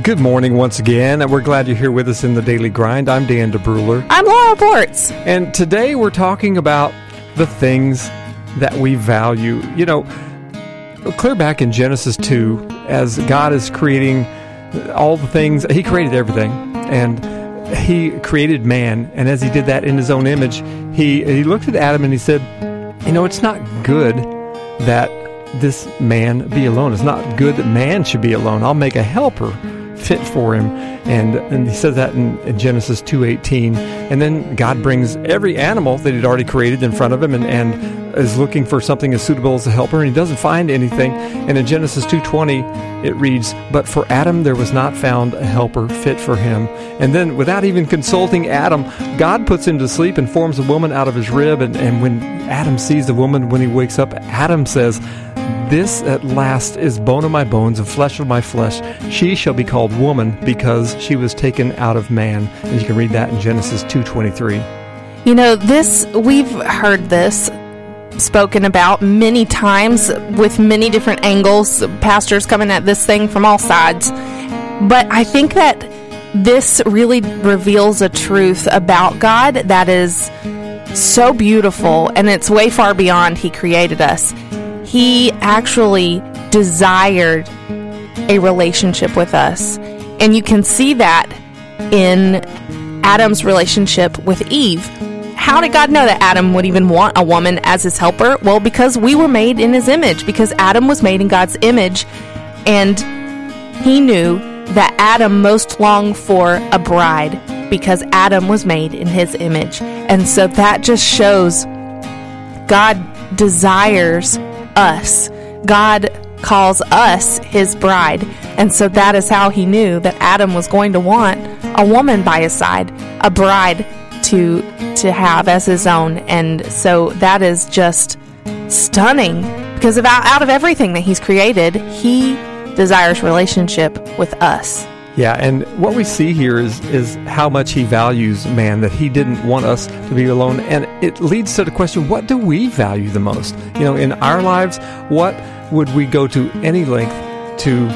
Good morning once again, and we're glad you're here with us in the Daily Grind. I'm Dan DeBruler. I'm Laura Ports. And today we're talking about the things that we value. You know, clear back in Genesis 2, as God is creating all the things, He created everything. And He created man. And as He did that in His own image, He, he looked at Adam and He said, You know, it's not good that this man be alone. It's not good that man should be alone. I'll make a helper fit for him. And, and he says that in, in Genesis 2.18. And then God brings every animal that he'd already created in front of him and, and is looking for something as suitable as a helper. And he doesn't find anything. And in Genesis 2.20, it reads, But for Adam there was not found a helper fit for him. And then without even consulting Adam, God puts him to sleep and forms a woman out of his rib. And, and when Adam sees the woman, when he wakes up, Adam says, this at last is bone of my bones and flesh of my flesh. She shall be called woman because she was taken out of man. And you can read that in Genesis 2:23. You know, this we've heard this spoken about many times with many different angles, pastors coming at this thing from all sides. But I think that this really reveals a truth about God that is so beautiful and it's way far beyond he created us he actually desired a relationship with us. And you can see that in Adam's relationship with Eve. How did God know that Adam would even want a woman as his helper? Well, because we were made in his image, because Adam was made in God's image, and he knew that Adam most longed for a bride because Adam was made in his image. And so that just shows God desires us. God calls us his bride. And so that is how he knew that Adam was going to want a woman by his side, a bride to to have as his own. And so that is just stunning because of out of everything that he's created, he desires relationship with us. Yeah, and what we see here is is how much he values man that he didn't want us to be alone and it leads to the question what do we value the most? You know, in our lives, what would we go to any length to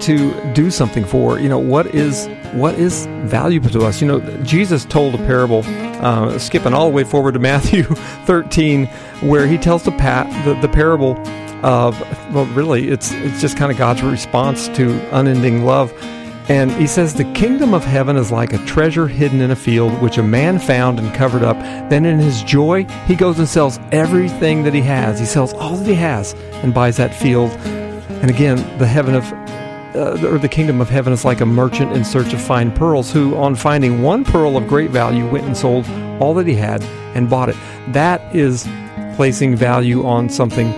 to do something for? You know, what is what is valuable to us? You know, Jesus told a parable uh, skipping all the way forward to Matthew 13 where he tells the pat the, the parable of well really it's it's just kind of God's response to unending love and he says, The kingdom of heaven is like a treasure hidden in a field, which a man found and covered up. Then in his joy, he goes and sells everything that he has. He sells all that he has and buys that field. And again, the heaven of uh, or the kingdom of heaven is like a merchant in search of fine pearls who, on finding one pearl of great value, went and sold all that he had and bought it. That is placing value on something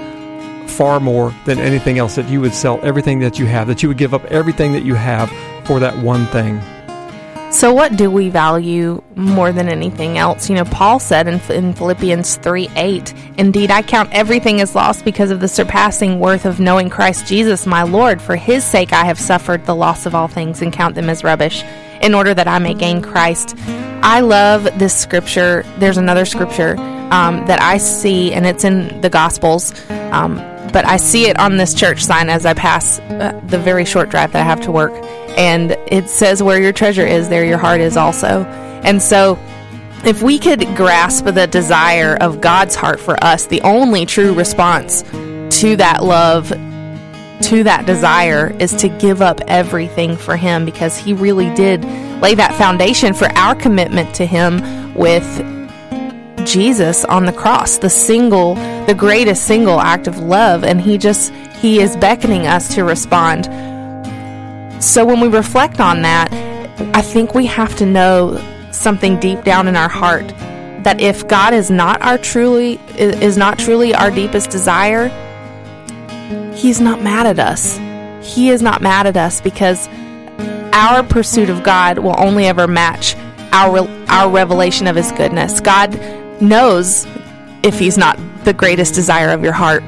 far more than anything else that you would sell everything that you have, that you would give up everything that you have for that one thing. So, what do we value more than anything else? You know, Paul said in, in Philippians 3 8, Indeed, I count everything as lost because of the surpassing worth of knowing Christ Jesus, my Lord. For his sake, I have suffered the loss of all things and count them as rubbish, in order that I may gain Christ. I love this scripture. There's another scripture um, that I see, and it's in the Gospels. Um, but I see it on this church sign as I pass uh, the very short drive that I have to work and it says where your treasure is there your heart is also. And so if we could grasp the desire of God's heart for us the only true response to that love to that desire is to give up everything for him because he really did lay that foundation for our commitment to him with Jesus on the cross, the single, the greatest single act of love. And he just, he is beckoning us to respond. So when we reflect on that, I think we have to know something deep down in our heart that if God is not our truly is not truly our deepest desire, he's not mad at us. He is not mad at us because our pursuit of God will only ever match our our revelation of his goodness. God knows if he's not the greatest desire of your heart.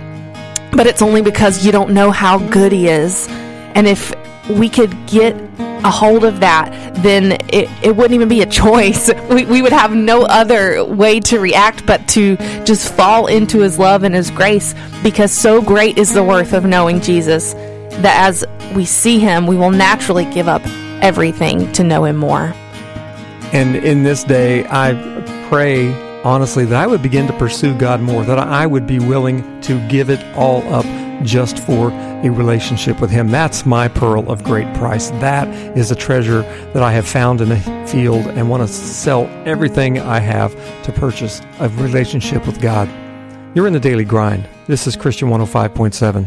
But it's only because you don't know how good he is. And if we could get a hold of that, then it, it wouldn't even be a choice. We, we would have no other way to react but to just fall into his love and his grace because so great is the worth of knowing Jesus. that as we see Him, we will naturally give up everything to know Him more. And in this day, I pray honestly that I would begin to pursue God more, that I would be willing to give it all up just for a relationship with Him. That's my pearl of great price. That is a treasure that I have found in a field and want to sell everything I have to purchase a relationship with God. You're in the daily grind. This is Christian 105.7.